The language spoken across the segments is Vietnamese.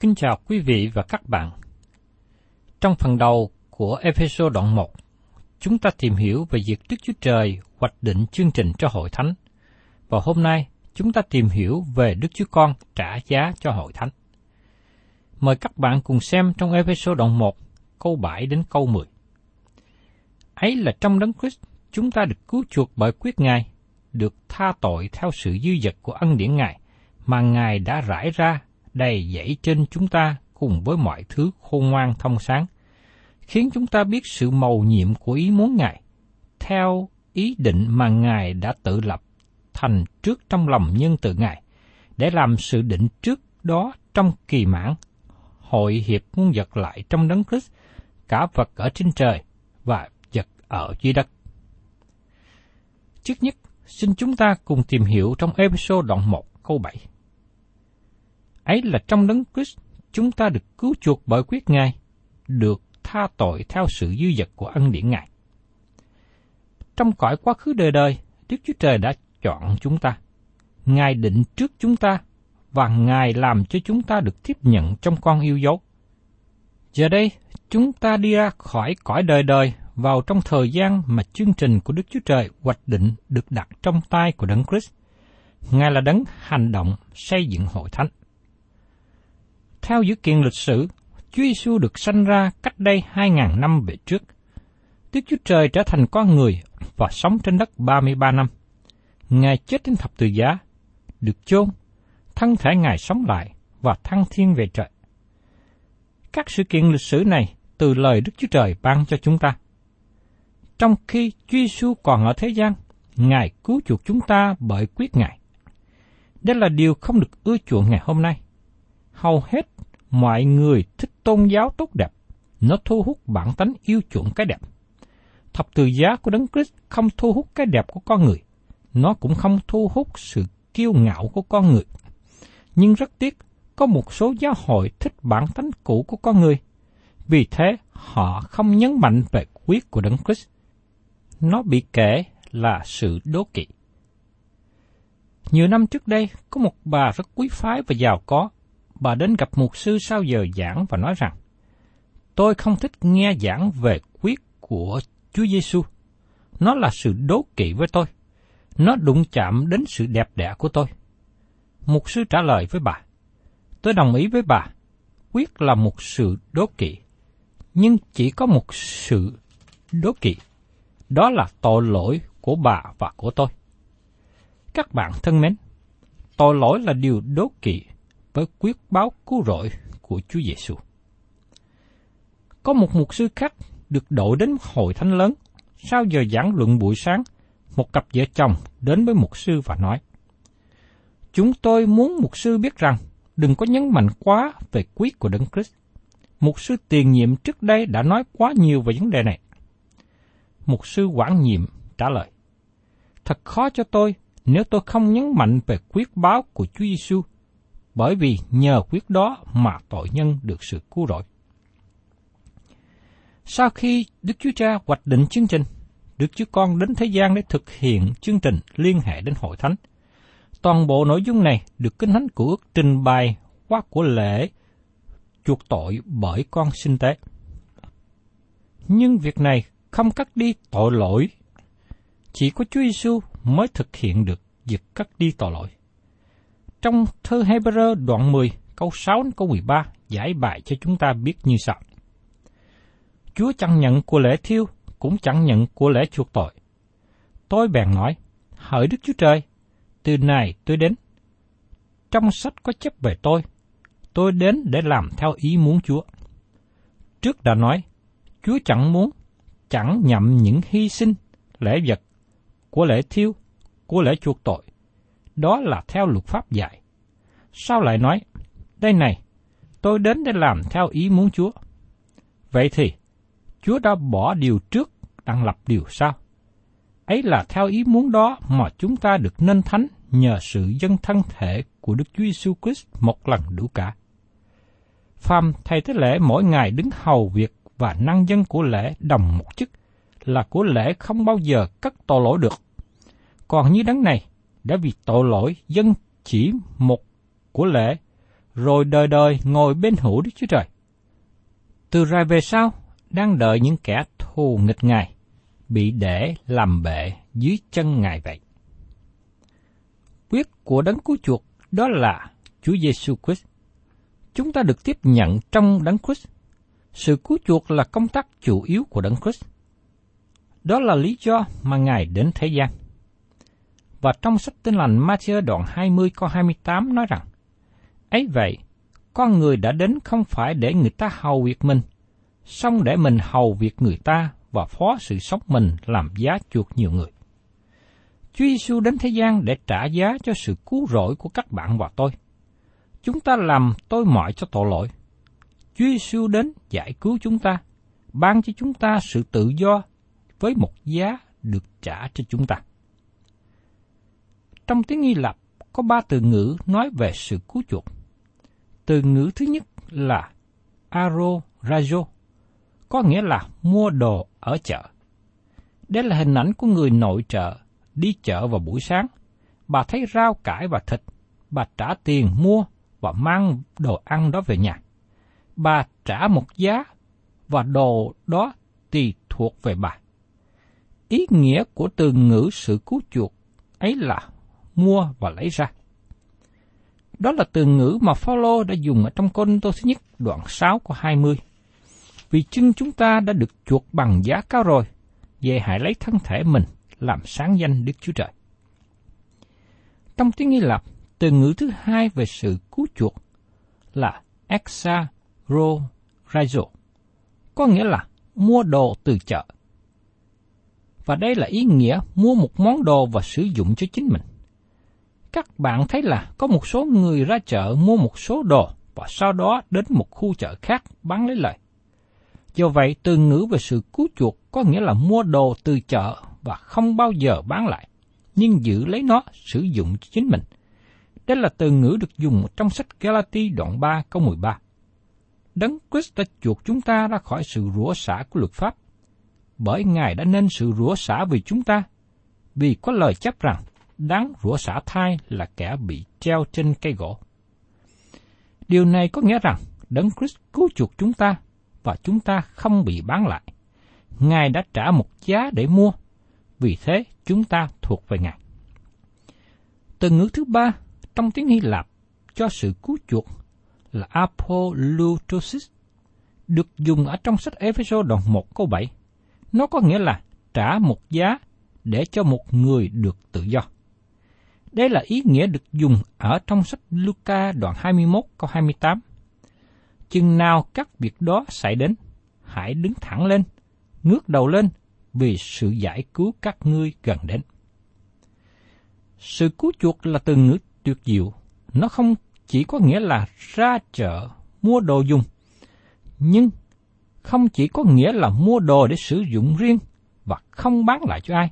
Kính chào quý vị và các bạn. Trong phần đầu của Ephesos đoạn 1, chúng ta tìm hiểu về việc Đức Chúa Trời hoạch định chương trình cho hội thánh. Và hôm nay, chúng ta tìm hiểu về Đức Chúa Con trả giá cho hội thánh. Mời các bạn cùng xem trong Ephesos đoạn 1, câu 7 đến câu 10. Ấy là trong đấng Christ, chúng ta được cứu chuộc bởi quyết Ngài, được tha tội theo sự dư dật của ân điển Ngài, mà Ngài đã rải ra đầy dẫy trên chúng ta cùng với mọi thứ khôn ngoan thông sáng, khiến chúng ta biết sự mầu nhiệm của ý muốn Ngài, theo ý định mà Ngài đã tự lập thành trước trong lòng nhân từ Ngài, để làm sự định trước đó trong kỳ mãn, hội hiệp muôn vật lại trong đấng Christ, cả vật ở trên trời và vật ở dưới đất. Trước nhất, xin chúng ta cùng tìm hiểu trong episode đoạn 1 câu 7. Ấy là trong đấng Christ, chúng ta được cứu chuộc bởi quyết Ngài, được tha tội theo sự dư dật của ân điển Ngài. Trong cõi quá khứ đời đời, Đức Chúa Trời đã chọn chúng ta. Ngài định trước chúng ta, và Ngài làm cho chúng ta được tiếp nhận trong con yêu dấu. Giờ đây, chúng ta đi ra khỏi cõi đời đời vào trong thời gian mà chương trình của Đức Chúa Trời hoạch định được đặt trong tay của Đấng Christ. Ngài là đấng hành động xây dựng hội thánh. Theo dữ kiện lịch sử, Chúa Giêsu được sanh ra cách đây 2.000 năm về trước. Đức Chúa Trời trở thành con người và sống trên đất 33 năm. Ngài chết trên thập tự giá, được chôn, thân thể Ngài sống lại và thăng thiên về trời. Các sự kiện lịch sử này từ lời Đức Chúa Trời ban cho chúng ta. Trong khi Chúa Giêsu còn ở thế gian, Ngài cứu chuộc chúng ta bởi quyết Ngài. Đây là điều không được ưa chuộng ngày hôm nay. Hầu hết mọi người thích tôn giáo tốt đẹp, nó thu hút bản tánh yêu chuộng cái đẹp. Thập tự giá của Đấng Christ không thu hút cái đẹp của con người, nó cũng không thu hút sự kiêu ngạo của con người. Nhưng rất tiếc, có một số giáo hội thích bản tánh cũ của con người. Vì thế, họ không nhấn mạnh về quyết của Đấng Christ. Nó bị kể là sự đố kỵ. Nhiều năm trước đây, có một bà rất quý phái và giàu có. Bà đến gặp mục sư sau giờ giảng và nói rằng, Tôi không thích nghe giảng về quyết của Chúa Giêsu. Nó là sự đố kỵ với tôi. Nó đụng chạm đến sự đẹp đẽ của tôi. Mục sư trả lời với bà, Tôi đồng ý với bà. quyết là một sự đố kỵ, nhưng chỉ có một sự đố kỵ, đó là tội lỗi của bà và của tôi. Các bạn thân mến, tội lỗi là điều đố kỵ với quyết báo cứu rỗi của Chúa Giêsu. Có một mục sư khác được đội đến hội thánh lớn, sau giờ giảng luận buổi sáng, một cặp vợ chồng đến với mục sư và nói, Chúng tôi muốn mục sư biết rằng đừng có nhấn mạnh quá về quyết của Đấng Christ. Mục sư tiền nhiệm trước đây đã nói quá nhiều về vấn đề này. Mục sư quản nhiệm trả lời, Thật khó cho tôi nếu tôi không nhấn mạnh về quyết báo của Chúa Giêsu, bởi vì nhờ quyết đó mà tội nhân được sự cứu rỗi. Sau khi Đức Chúa Cha hoạch định chương trình, Đức Chúa Con đến thế gian để thực hiện chương trình liên hệ đến hội thánh. Toàn bộ nội dung này được Kinh Thánh của ước trình bày qua của lễ chuộc tội bởi con sinh tế. Nhưng việc này không cắt đi tội lỗi. Chỉ có Chúa Giêsu mới thực hiện được việc cắt đi tội lỗi. Trong thơ Hebrew đoạn 10, câu 6 đến câu 13 giải bài cho chúng ta biết như sau. Chúa chẳng nhận của lễ thiêu, cũng chẳng nhận của lễ chuộc tội. Tôi bèn nói, hỡi Đức Chúa Trời, từ nay tôi đến. Trong sách có chấp về tôi, tôi đến để làm theo ý muốn Chúa. Trước đã nói, Chúa chẳng muốn, chẳng nhậm những hy sinh, lễ vật, của lễ thiêu, của lễ chuộc tội. Đó là theo luật pháp dạy. Sao lại nói, đây này, tôi đến để làm theo ý muốn Chúa. Vậy thì, Chúa đã bỏ điều trước, đang lập điều sau. Ấy là theo ý muốn đó mà chúng ta được nên thánh nhờ sự dân thân thể của Đức Chúa Giêsu Christ một lần đủ cả. Phàm thầy tế lễ mỗi ngày đứng hầu việc và năng dân của lễ đồng một chức là của lễ không bao giờ cất tội lỗi được. Còn như đấng này đã vì tội lỗi dân chỉ một của lễ, rồi đời đời ngồi bên hữu Đức Chúa Trời. Từ ra về sau, đang đợi những kẻ thù nghịch Ngài, bị để làm bệ dưới chân Ngài vậy. Quyết của đấng cứu chuộc đó là Chúa Giêsu Christ. Chúng ta được tiếp nhận trong đấng Christ. Sự cứu chuộc là công tác chủ yếu của đấng Christ. Đó là lý do mà Ngài đến thế gian. Và trong sách tin lành Matthew đoạn 20 câu 28 nói rằng, ấy vậy, con người đã đến không phải để người ta hầu việc mình, song để mình hầu việc người ta và phó sự sống mình làm giá chuộc nhiều người. Chúa Giêsu đến thế gian để trả giá cho sự cứu rỗi của các bạn và tôi. Chúng ta làm tôi mọi cho tội lỗi. Chúa Giêsu đến giải cứu chúng ta, ban cho chúng ta sự tự do với một giá được trả cho chúng ta. Trong tiếng Hy Lạp có ba từ ngữ nói về sự cứu chuộc. Từ ngữ thứ nhất là aro rajo, có nghĩa là mua đồ ở chợ. Đây là hình ảnh của người nội trợ đi chợ vào buổi sáng. Bà thấy rau cải và thịt, bà trả tiền mua và mang đồ ăn đó về nhà. Bà trả một giá và đồ đó tùy thuộc về bà. Ý nghĩa của từ ngữ sự cứu chuộc ấy là mua và lấy ra. Đó là từ ngữ mà Phaolô đã dùng ở trong Côn Tô thứ nhất đoạn 6 của 20. Vì chân chúng ta đã được chuộc bằng giá cao rồi, về hãy lấy thân thể mình làm sáng danh Đức Chúa Trời. Trong tiếng Hy Lạp, từ ngữ thứ hai về sự cứu chuộc là exa ro có nghĩa là mua đồ từ chợ. Và đây là ý nghĩa mua một món đồ và sử dụng cho chính mình. Các bạn thấy là có một số người ra chợ mua một số đồ và sau đó đến một khu chợ khác bán lấy lời. Do vậy, từ ngữ về sự cứu chuộc có nghĩa là mua đồ từ chợ và không bao giờ bán lại, nhưng giữ lấy nó sử dụng cho chính mình. Đây là từ ngữ được dùng trong sách Galati đoạn 3 câu 13. Đấng Christ đã chuộc chúng ta ra khỏi sự rủa xả của luật pháp, bởi Ngài đã nên sự rủa xả vì chúng ta, vì có lời chấp rằng đáng rủa xả thai là kẻ bị treo trên cây gỗ. Điều này có nghĩa rằng Đấng Christ cứu chuộc chúng ta và chúng ta không bị bán lại. Ngài đã trả một giá để mua, vì thế chúng ta thuộc về Ngài. Từ ngữ thứ ba trong tiếng Hy Lạp cho sự cứu chuộc là apolutosis, được dùng ở trong sách Ephesos đoạn 1 câu 7. Nó có nghĩa là trả một giá để cho một người được tự do. Đây là ý nghĩa được dùng ở trong sách Luca đoạn 21 câu 28. Chừng nào các việc đó xảy đến, hãy đứng thẳng lên, ngước đầu lên, vì sự giải cứu các ngươi gần đến. Sự cứu chuộc là từ ngữ tuyệt diệu, nó không chỉ có nghĩa là ra chợ mua đồ dùng, nhưng không chỉ có nghĩa là mua đồ để sử dụng riêng và không bán lại cho ai,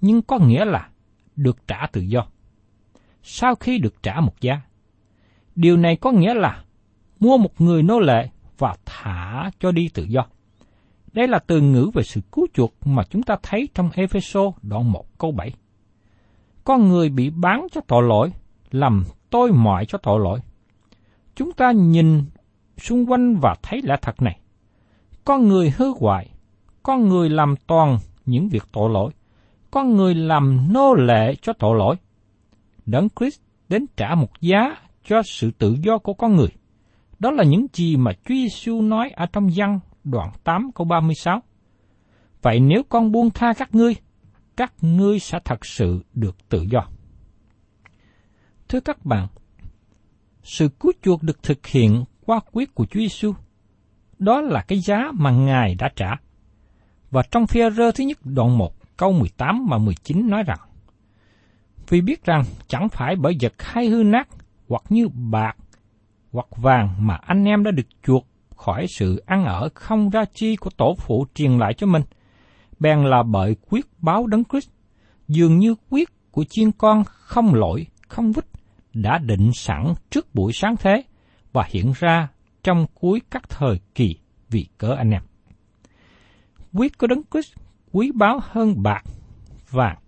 nhưng có nghĩa là được trả tự do. Sau khi được trả một giá, điều này có nghĩa là mua một người nô lệ và thả cho đi tự do. Đây là từ ngữ về sự cứu chuộc mà chúng ta thấy trong Epheso đoạn 1 câu 7. Con người bị bán cho tội lỗi, làm tôi mọi cho tội lỗi. Chúng ta nhìn xung quanh và thấy lẽ thật này. Con người hư hoại, con người làm toàn những việc tội lỗi, con người làm nô lệ cho tội lỗi. Đấng Christ đến trả một giá cho sự tự do của con người. Đó là những gì mà Chúa Giêsu nói ở trong văn đoạn 8 câu 36. Vậy nếu con buông tha các ngươi, các ngươi sẽ thật sự được tự do. Thưa các bạn, sự cứu chuộc được thực hiện qua quyết của Chúa Giêsu. Đó là cái giá mà Ngài đã trả. Và trong phi rơ thứ nhất đoạn 1 câu 18 và 19 nói rằng, Vì biết rằng chẳng phải bởi vật hay hư nát, hoặc như bạc, hoặc vàng mà anh em đã được chuộc khỏi sự ăn ở không ra chi của tổ phụ truyền lại cho mình, bèn là bởi quyết báo đấng Christ, dường như quyết của chiên con không lỗi, không vít, đã định sẵn trước buổi sáng thế và hiện ra trong cuối các thời kỳ vì cớ anh em. Quyết của đấng Christ quý báu hơn bạc, vàng.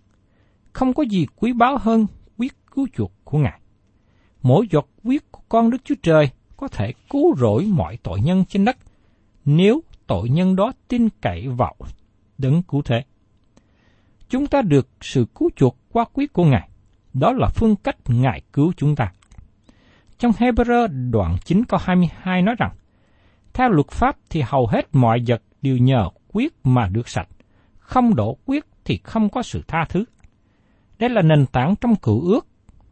Không có gì quý báu hơn quyết cứu chuộc của Ngài. Mỗi giọt quyết của con Đức Chúa Trời có thể cứu rỗi mọi tội nhân trên đất, nếu tội nhân đó tin cậy vào đấng cứu thế. Chúng ta được sự cứu chuộc qua quyết của Ngài. Đó là phương cách Ngài cứu chúng ta. Trong Hebrew đoạn 9 câu 22 nói rằng, theo luật pháp thì hầu hết mọi vật đều nhờ quyết mà được sạch. Không đổ quyết thì không có sự tha thứ. Đây là nền tảng trong cựu ước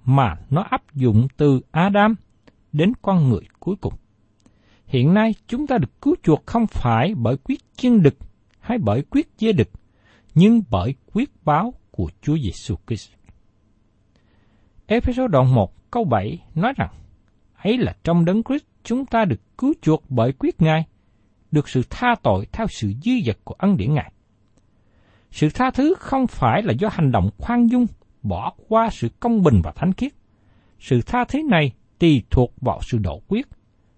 mà nó áp dụng từ Adam đến con người cuối cùng. Hiện nay chúng ta được cứu chuộc không phải bởi quyết chiên đực hay bởi quyết dê đực, nhưng bởi quyết báo của Chúa Giêsu Christ. Ephesos đoạn 1 câu 7 nói rằng, ấy là trong đấng Christ chúng ta được cứu chuộc bởi quyết Ngài, được sự tha tội theo sự dư dật của ân điển Ngài. Sự tha thứ không phải là do hành động khoan dung, bỏ qua sự công bình và thánh khiết. Sự tha thứ này tùy thuộc vào sự độ quyết.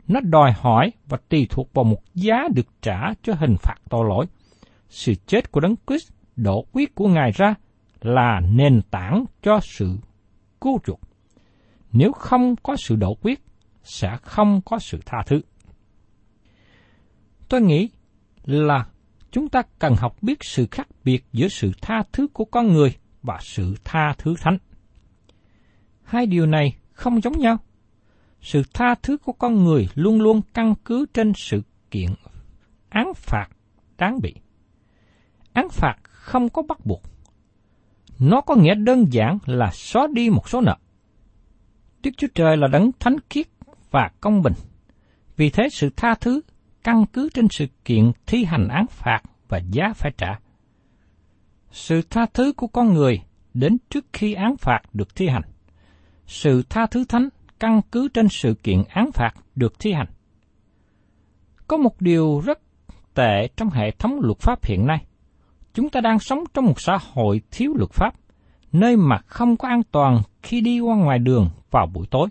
Nó đòi hỏi và tùy thuộc vào một giá được trả cho hình phạt tội lỗi. Sự chết của Đấng Christ độ quyết của Ngài ra là nền tảng cho sự cứu chuộc. Nếu không có sự độ quyết, sẽ không có sự tha thứ. Tôi nghĩ là chúng ta cần học biết sự khác biệt giữa sự tha thứ của con người và sự tha thứ thánh. Hai điều này không giống nhau. Sự tha thứ của con người luôn luôn căn cứ trên sự kiện án phạt đáng bị. Án phạt không có bắt buộc. Nó có nghĩa đơn giản là xóa đi một số nợ. Đức Chúa Trời là đấng thánh khiết và công bình. Vì thế sự tha thứ căn cứ trên sự kiện thi hành án phạt và giá phải trả. Sự tha thứ của con người đến trước khi án phạt được thi hành. Sự tha thứ thánh căn cứ trên sự kiện án phạt được thi hành. Có một điều rất tệ trong hệ thống luật pháp hiện nay. Chúng ta đang sống trong một xã hội thiếu luật pháp, nơi mà không có an toàn khi đi qua ngoài đường vào buổi tối.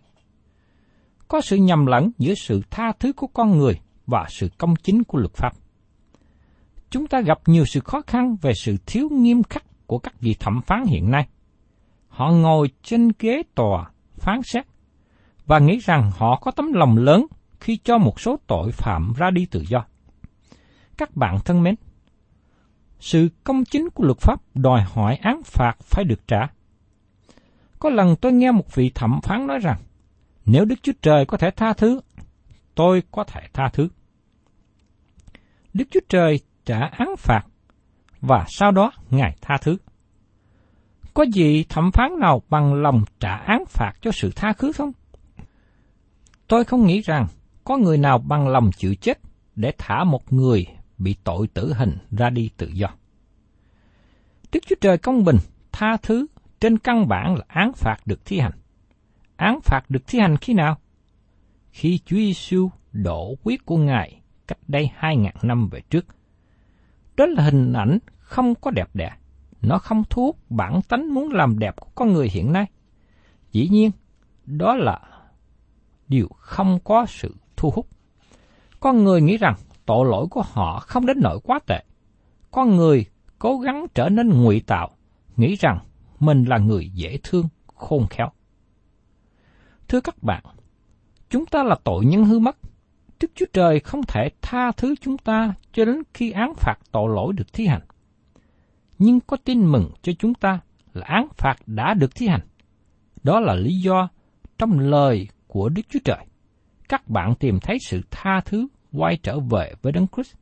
Có sự nhầm lẫn giữa sự tha thứ của con người và sự công chính của luật pháp. Chúng ta gặp nhiều sự khó khăn về sự thiếu nghiêm khắc của các vị thẩm phán hiện nay. Họ ngồi trên ghế tòa phán xét và nghĩ rằng họ có tấm lòng lớn khi cho một số tội phạm ra đi tự do. Các bạn thân mến, sự công chính của luật pháp đòi hỏi án phạt phải được trả. Có lần tôi nghe một vị thẩm phán nói rằng, Nếu Đức Chúa Trời có thể tha thứ, tôi có thể tha thứ. Đức Chúa Trời trả án phạt và sau đó Ngài tha thứ. Có gì thẩm phán nào bằng lòng trả án phạt cho sự tha thứ không? Tôi không nghĩ rằng có người nào bằng lòng chịu chết để thả một người bị tội tử hình ra đi tự do. Đức Chúa Trời công bình, tha thứ trên căn bản là án phạt được thi hành. Án phạt được thi hành khi nào? Khi Chúa Giêsu đổ huyết của Ngài cách đây hai ngàn năm về trước. Đó là hình ảnh không có đẹp đẽ. Nó không thu hút bản tánh muốn làm đẹp của con người hiện nay. Dĩ nhiên, đó là điều không có sự thu hút. Con người nghĩ rằng tội lỗi của họ không đến nỗi quá tệ. Con người cố gắng trở nên ngụy tạo, nghĩ rằng mình là người dễ thương, khôn khéo. Thưa các bạn, chúng ta là tội nhân hư mất. Đức Chúa Trời không thể tha thứ chúng ta cho đến khi án phạt tội lỗi được thi hành. Nhưng có tin mừng cho chúng ta là án phạt đã được thi hành. Đó là lý do trong lời của Đức Chúa Trời. Các bạn tìm thấy sự tha thứ quay trở về với Đấng Christ.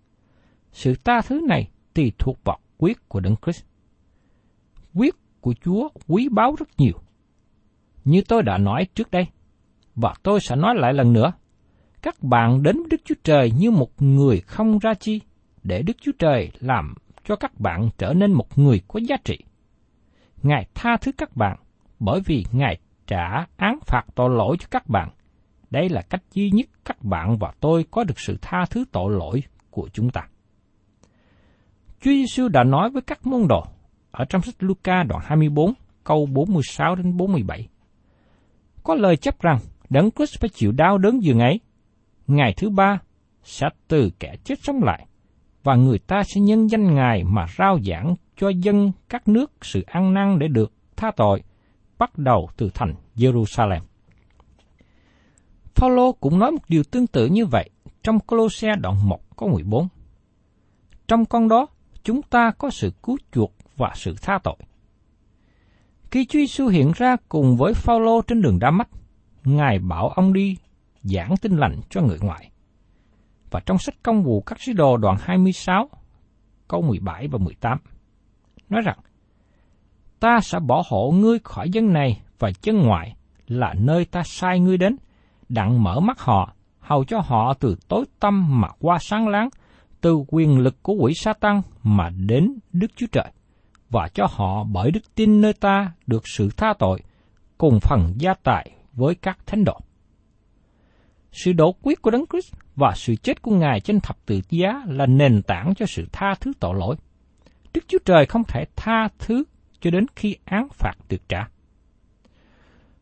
Sự tha thứ này tùy thuộc vào quyết của Đấng Christ. Quyết của Chúa quý báu rất nhiều. Như tôi đã nói trước đây, và tôi sẽ nói lại lần nữa, các bạn đến Đức Chúa Trời như một người không ra chi, để Đức Chúa Trời làm cho các bạn trở nên một người có giá trị. Ngài tha thứ các bạn, bởi vì Ngài trả án phạt tội lỗi cho các bạn. Đây là cách duy nhất các bạn và tôi có được sự tha thứ tội lỗi của chúng ta. Chúa Giêsu đã nói với các môn đồ ở trong sách Luca đoạn 24 câu 46 đến 47. Có lời chấp rằng Đấng Christ phải chịu đau đớn giường ấy. Ngày thứ ba sẽ từ kẻ chết sống lại và người ta sẽ nhân danh Ngài mà rao giảng cho dân các nước sự ăn năn để được tha tội, bắt đầu từ thành Jerusalem. Phaolô cũng nói một điều tương tự như vậy trong Colosse đoạn 1 câu 14. Trong con đó, chúng ta có sự cứu chuộc và sự tha tội. Khi Chúa Giêsu hiện ra cùng với Phaolô trên đường Đa Mách, Ngài bảo ông đi giảng tin lành cho người ngoại. Và trong sách công vụ các sứ đồ đoạn 26, câu 17 và 18, nói rằng, Ta sẽ bỏ hộ ngươi khỏi dân này và chân ngoại là nơi ta sai ngươi đến, đặng mở mắt họ, hầu cho họ từ tối tâm mà qua sáng láng, từ quyền lực của quỷ sa tăng mà đến Đức Chúa Trời, và cho họ bởi đức tin nơi ta được sự tha tội, cùng phần gia tài với các thánh đồ. Sự đổ quyết của Đấng Christ và sự chết của Ngài trên thập tự giá là nền tảng cho sự tha thứ tội lỗi. Đức Chúa Trời không thể tha thứ cho đến khi án phạt được trả.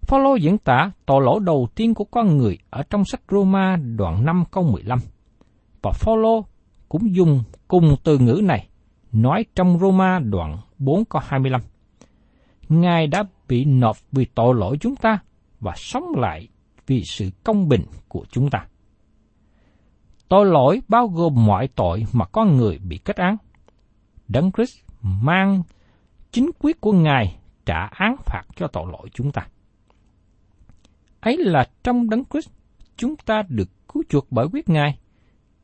Phaolô diễn tả tội lỗi đầu tiên của con người ở trong sách Roma đoạn 5 câu 15. Và Phaolô cũng dùng cùng từ ngữ này nói trong Roma đoạn 4 câu 25. Ngài đã bị nộp vì tội lỗi chúng ta và sống lại vì sự công bình của chúng ta. Tội lỗi bao gồm mọi tội mà con người bị kết án. Đấng Christ mang chính quyết của Ngài trả án phạt cho tội lỗi chúng ta. Ấy là trong Đấng Christ, chúng ta được cứu chuộc bởi quyết Ngài,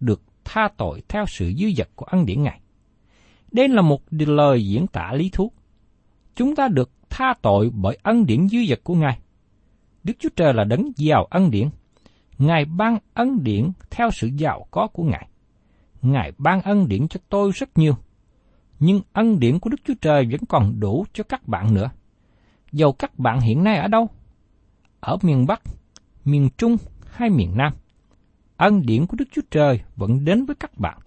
được tha tội theo sự dư dật của ân điển Ngài. Đây là một lời diễn tả lý thú. Chúng ta được tha tội bởi ân điển dư dật của Ngài. Đức Chúa Trời là đấng giàu ân điển. Ngài ban ân điển theo sự giàu có của Ngài. Ngài ban ân điển cho tôi rất nhiều. Nhưng ân điển của Đức Chúa Trời vẫn còn đủ cho các bạn nữa. Dầu các bạn hiện nay ở đâu? Ở miền Bắc, miền Trung hay miền Nam? Ân điển của Đức Chúa Trời vẫn đến với các bạn.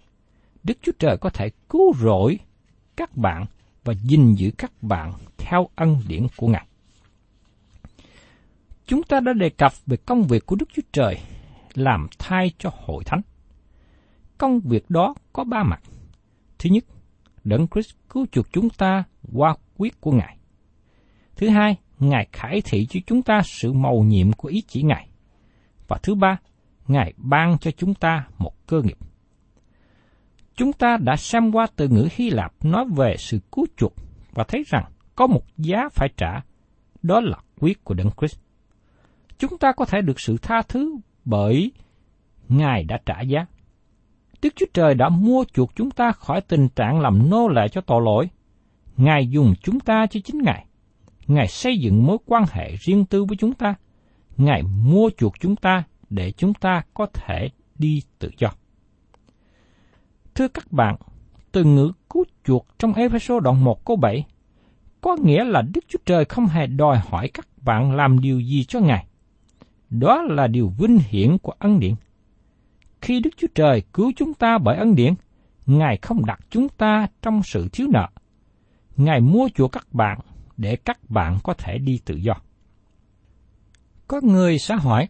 Đức Chúa Trời có thể cứu rỗi các bạn và gìn giữ các bạn theo ân điển của Ngài. Chúng ta đã đề cập về công việc của Đức Chúa Trời làm thay cho hội thánh. Công việc đó có ba mặt. Thứ nhất, Đấng Christ cứu chuộc chúng ta qua quyết của Ngài. Thứ hai, Ngài khải thị cho chúng ta sự mầu nhiệm của ý chỉ Ngài. Và thứ ba, Ngài ban cho chúng ta một cơ nghiệp. Chúng ta đã xem qua từ ngữ Hy Lạp nói về sự cứu chuộc và thấy rằng có một giá phải trả, đó là quyết của Đấng Christ chúng ta có thể được sự tha thứ bởi Ngài đã trả giá. Đức Chúa Trời đã mua chuộc chúng ta khỏi tình trạng làm nô lệ cho tội lỗi. Ngài dùng chúng ta cho chính Ngài. Ngài xây dựng mối quan hệ riêng tư với chúng ta. Ngài mua chuộc chúng ta để chúng ta có thể đi tự do. Thưa các bạn, từ ngữ cứu chuộc trong Ephesos đoạn 1 câu 7 có nghĩa là Đức Chúa Trời không hề đòi hỏi các bạn làm điều gì cho Ngài. Đó là điều vinh hiển của ân điển. Khi Đức Chúa Trời cứu chúng ta bởi ân điển, Ngài không đặt chúng ta trong sự thiếu nợ. Ngài mua chuộc các bạn để các bạn có thể đi tự do. Có người sẽ hỏi,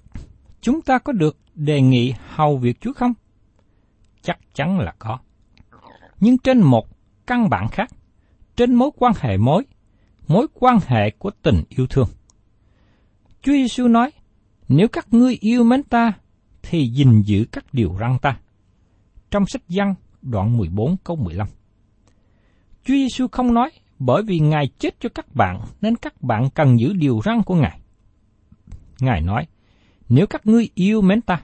chúng ta có được đề nghị hầu việc Chúa không? Chắc chắn là có. Nhưng trên một căn bản khác, trên mối quan hệ mối, mối quan hệ của tình yêu thương. Chúa Giêsu nói, nếu các ngươi yêu mến ta, thì gìn giữ các điều răn ta. Trong sách Giăng, đoạn 14 câu 15. Chúa Giêsu không nói bởi vì Ngài chết cho các bạn nên các bạn cần giữ điều răn của Ngài. Ngài nói, nếu các ngươi yêu mến ta.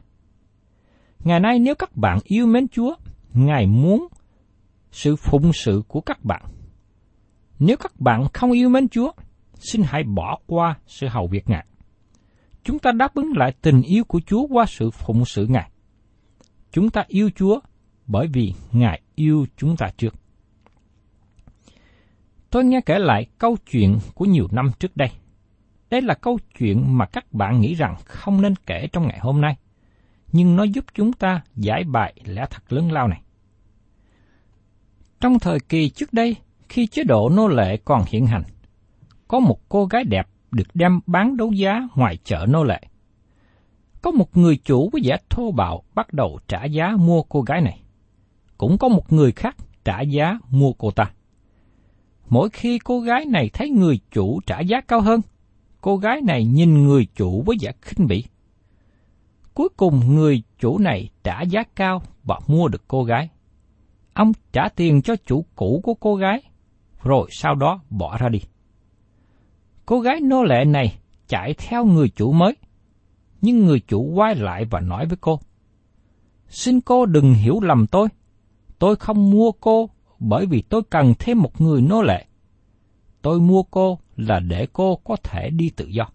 Ngày nay nếu các bạn yêu mến Chúa, Ngài muốn sự phụng sự của các bạn. Nếu các bạn không yêu mến Chúa, xin hãy bỏ qua sự hầu việc Ngài. Chúng ta đáp ứng lại tình yêu của Chúa qua sự phụng sự Ngài. Chúng ta yêu Chúa bởi vì Ngài yêu chúng ta trước. Tôi nghe kể lại câu chuyện của nhiều năm trước đây. Đây là câu chuyện mà các bạn nghĩ rằng không nên kể trong ngày hôm nay, nhưng nó giúp chúng ta giải bài lẽ thật lớn lao này. Trong thời kỳ trước đây, khi chế độ nô lệ còn hiện hành, có một cô gái đẹp được đem bán đấu giá ngoài chợ nô lệ. Có một người chủ với vẻ thô bạo bắt đầu trả giá mua cô gái này. Cũng có một người khác trả giá mua cô ta. Mỗi khi cô gái này thấy người chủ trả giá cao hơn, cô gái này nhìn người chủ với vẻ khinh bỉ. Cuối cùng người chủ này trả giá cao và mua được cô gái. Ông trả tiền cho chủ cũ của cô gái, rồi sau đó bỏ ra đi. Cô gái nô lệ này chạy theo người chủ mới, nhưng người chủ quay lại và nói với cô, Xin cô đừng hiểu lầm tôi, tôi không mua cô bởi vì tôi cần thêm một người nô lệ. Tôi mua cô là để cô có thể đi tự do.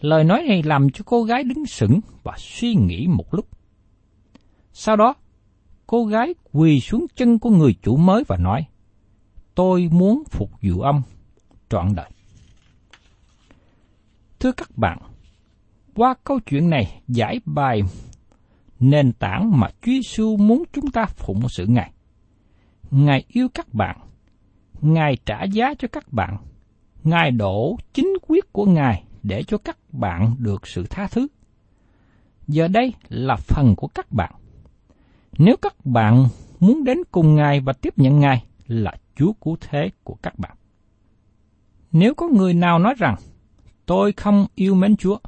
Lời nói này làm cho cô gái đứng sững và suy nghĩ một lúc. Sau đó, cô gái quỳ xuống chân của người chủ mới và nói, Tôi muốn phục vụ ông trọn đời. Thưa các bạn, qua câu chuyện này giải bài nền tảng mà Chúa Giêsu muốn chúng ta phụng sự Ngài. Ngài yêu các bạn, Ngài trả giá cho các bạn, Ngài đổ chính quyết của Ngài để cho các bạn được sự tha thứ. Giờ đây là phần của các bạn. Nếu các bạn muốn đến cùng Ngài và tiếp nhận Ngài là Chúa cứu thế của các bạn. Nếu có người nào nói rằng tôi không yêu mến Chúa.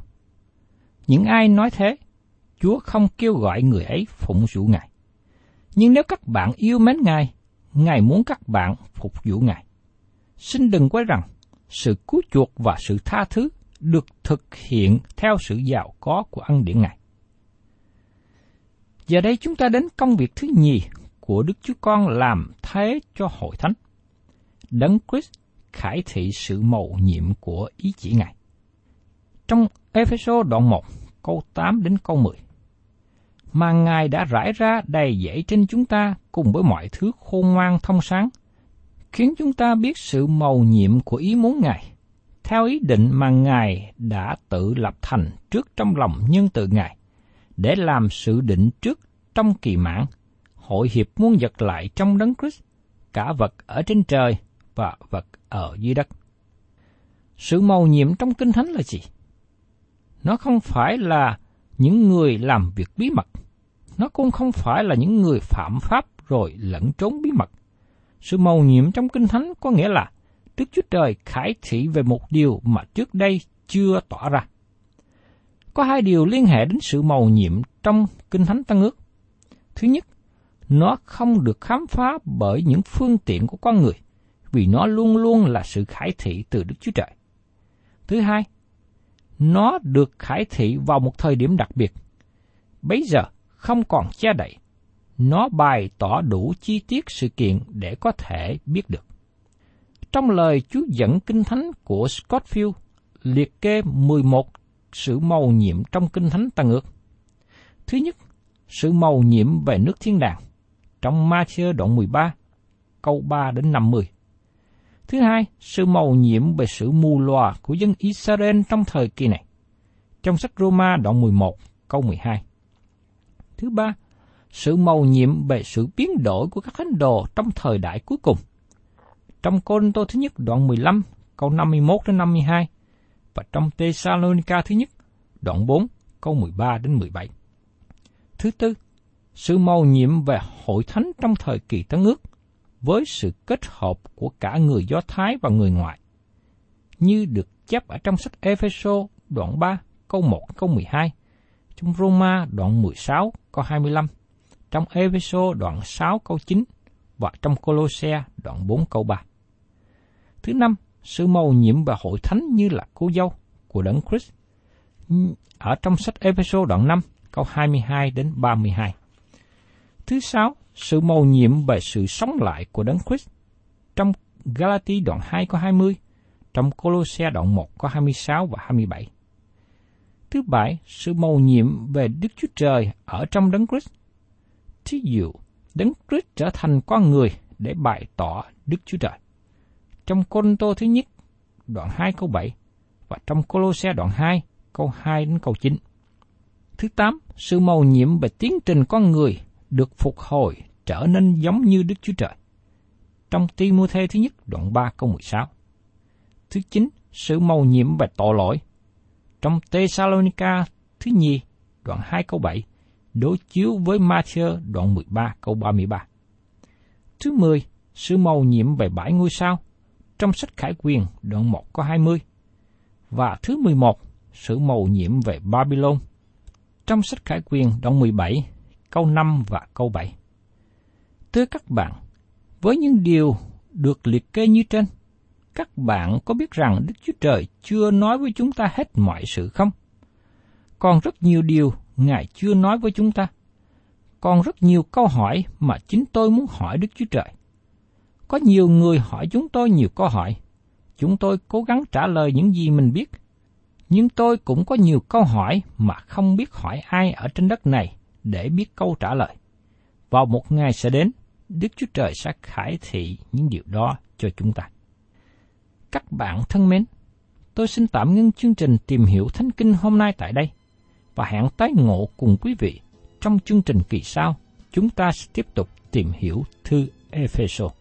Những ai nói thế, Chúa không kêu gọi người ấy phụng sự Ngài. Nhưng nếu các bạn yêu mến Ngài, Ngài muốn các bạn phục vụ Ngài. Xin đừng quên rằng, sự cứu chuộc và sự tha thứ được thực hiện theo sự giàu có của ân điển Ngài. Giờ đây chúng ta đến công việc thứ nhì của Đức Chúa Con làm thế cho hội thánh. Đấng Christ khải thị sự mầu nhiệm của ý chỉ Ngài trong Ephesos đoạn 1, câu 8 đến câu 10. Mà Ngài đã rải ra đầy dẫy trên chúng ta cùng với mọi thứ khôn ngoan thông sáng, khiến chúng ta biết sự mầu nhiệm của ý muốn Ngài, theo ý định mà Ngài đã tự lập thành trước trong lòng nhân từ Ngài, để làm sự định trước trong kỳ mãn, hội hiệp muôn vật lại trong đấng Christ, cả vật ở trên trời và vật ở dưới đất. Sự mầu nhiệm trong Kinh Thánh là gì? Nó không phải là những người làm việc bí mật. Nó cũng không phải là những người phạm pháp rồi lẫn trốn bí mật. Sự mầu nhiệm trong Kinh Thánh có nghĩa là Đức Chúa Trời khải thị về một điều mà trước đây chưa tỏ ra. Có hai điều liên hệ đến sự mầu nhiệm trong Kinh Thánh Tăng ước. Thứ nhất, nó không được khám phá bởi những phương tiện của con người, vì nó luôn luôn là sự khải thị từ Đức Chúa Trời. Thứ hai, nó được khải thị vào một thời điểm đặc biệt. Bây giờ không còn che đậy, nó bày tỏ đủ chi tiết sự kiện để có thể biết được. Trong lời Chúa dẫn kinh thánh của Scottfield liệt kê 11 sự màu nhiệm trong kinh thánh tăng ước. Thứ nhất, sự màu nhiệm về nước thiên đàng trong Matthew đoạn 13, câu 3 đến 50. Thứ hai, sự mầu nhiệm về sự mù lòa của dân Israel trong thời kỳ này. Trong sách Roma đoạn 11, câu 12. Thứ ba, sự mầu nhiệm về sự biến đổi của các thánh đồ trong thời đại cuối cùng. Trong Côn Tô thứ nhất đoạn 15, câu 51 đến 52, và trong Thessalonica thứ nhất, đoạn 4, câu 13 đến 17. Thứ tư, sự mầu nhiệm về hội thánh trong thời kỳ tấn ước với sự kết hợp của cả người Do Thái và người ngoại, như được chép ở trong sách Epheso đoạn 3 câu 1 câu 12, trong Roma đoạn 16 câu 25, trong Epheso đoạn 6 câu 9 và trong Colosse đoạn 4 câu 3. Thứ năm, sự mầu nhiệm và hội thánh như là cô dâu của Đấng Christ ở trong sách Epheso đoạn 5 câu 22 đến 32. Thứ sáu, sự mầu nhiệm bởi sự sống lại của Đấng Christ trong Galati đoạn 2 có 20, trong Colosse đoạn 1 có 26 và 27. Thứ bảy, sự mầu nhiệm về Đức Chúa Trời ở trong Đấng Christ. Thí dụ, Đấng Christ trở thành con người để bày tỏ Đức Chúa Trời. Trong Côn Tô thứ nhất, đoạn 2 câu 7, và trong Colosse đoạn 2, câu 2 đến câu 9. Thứ tám, sự mầu nhiệm về tiến trình con người được phục hồi trở nên giống như Đức Chúa Trời. Trong Ti-mô-thê thứ nhất đoạn 3 câu 16. Thứ chín, sự mầu nhiệm và tội lỗi. Trong Tê-sa-lô-ni-ca thứ nhì đoạn 2 câu 7 đối chiếu với Matthew đoạn 13 câu 33. Thứ 10, sự mầu nhiệm về bãi ngôi sao trong sách Khải Quyền đoạn 1 câu 20. Và thứ 11, sự mầu nhiệm về Babylon trong sách Khải Quyền đoạn 17 câu 5 và câu 7. Thưa các bạn, với những điều được liệt kê như trên, các bạn có biết rằng Đức Chúa Trời chưa nói với chúng ta hết mọi sự không? Còn rất nhiều điều Ngài chưa nói với chúng ta. Còn rất nhiều câu hỏi mà chính tôi muốn hỏi Đức Chúa Trời. Có nhiều người hỏi chúng tôi nhiều câu hỏi. Chúng tôi cố gắng trả lời những gì mình biết. Nhưng tôi cũng có nhiều câu hỏi mà không biết hỏi ai ở trên đất này để biết câu trả lời. Vào một ngày sẽ đến, Đức Chúa Trời sẽ khải thị những điều đó cho chúng ta. Các bạn thân mến, tôi xin tạm ngưng chương trình tìm hiểu Thánh Kinh hôm nay tại đây và hẹn tái ngộ cùng quý vị trong chương trình kỳ sau. Chúng ta sẽ tiếp tục tìm hiểu thư Ephesos.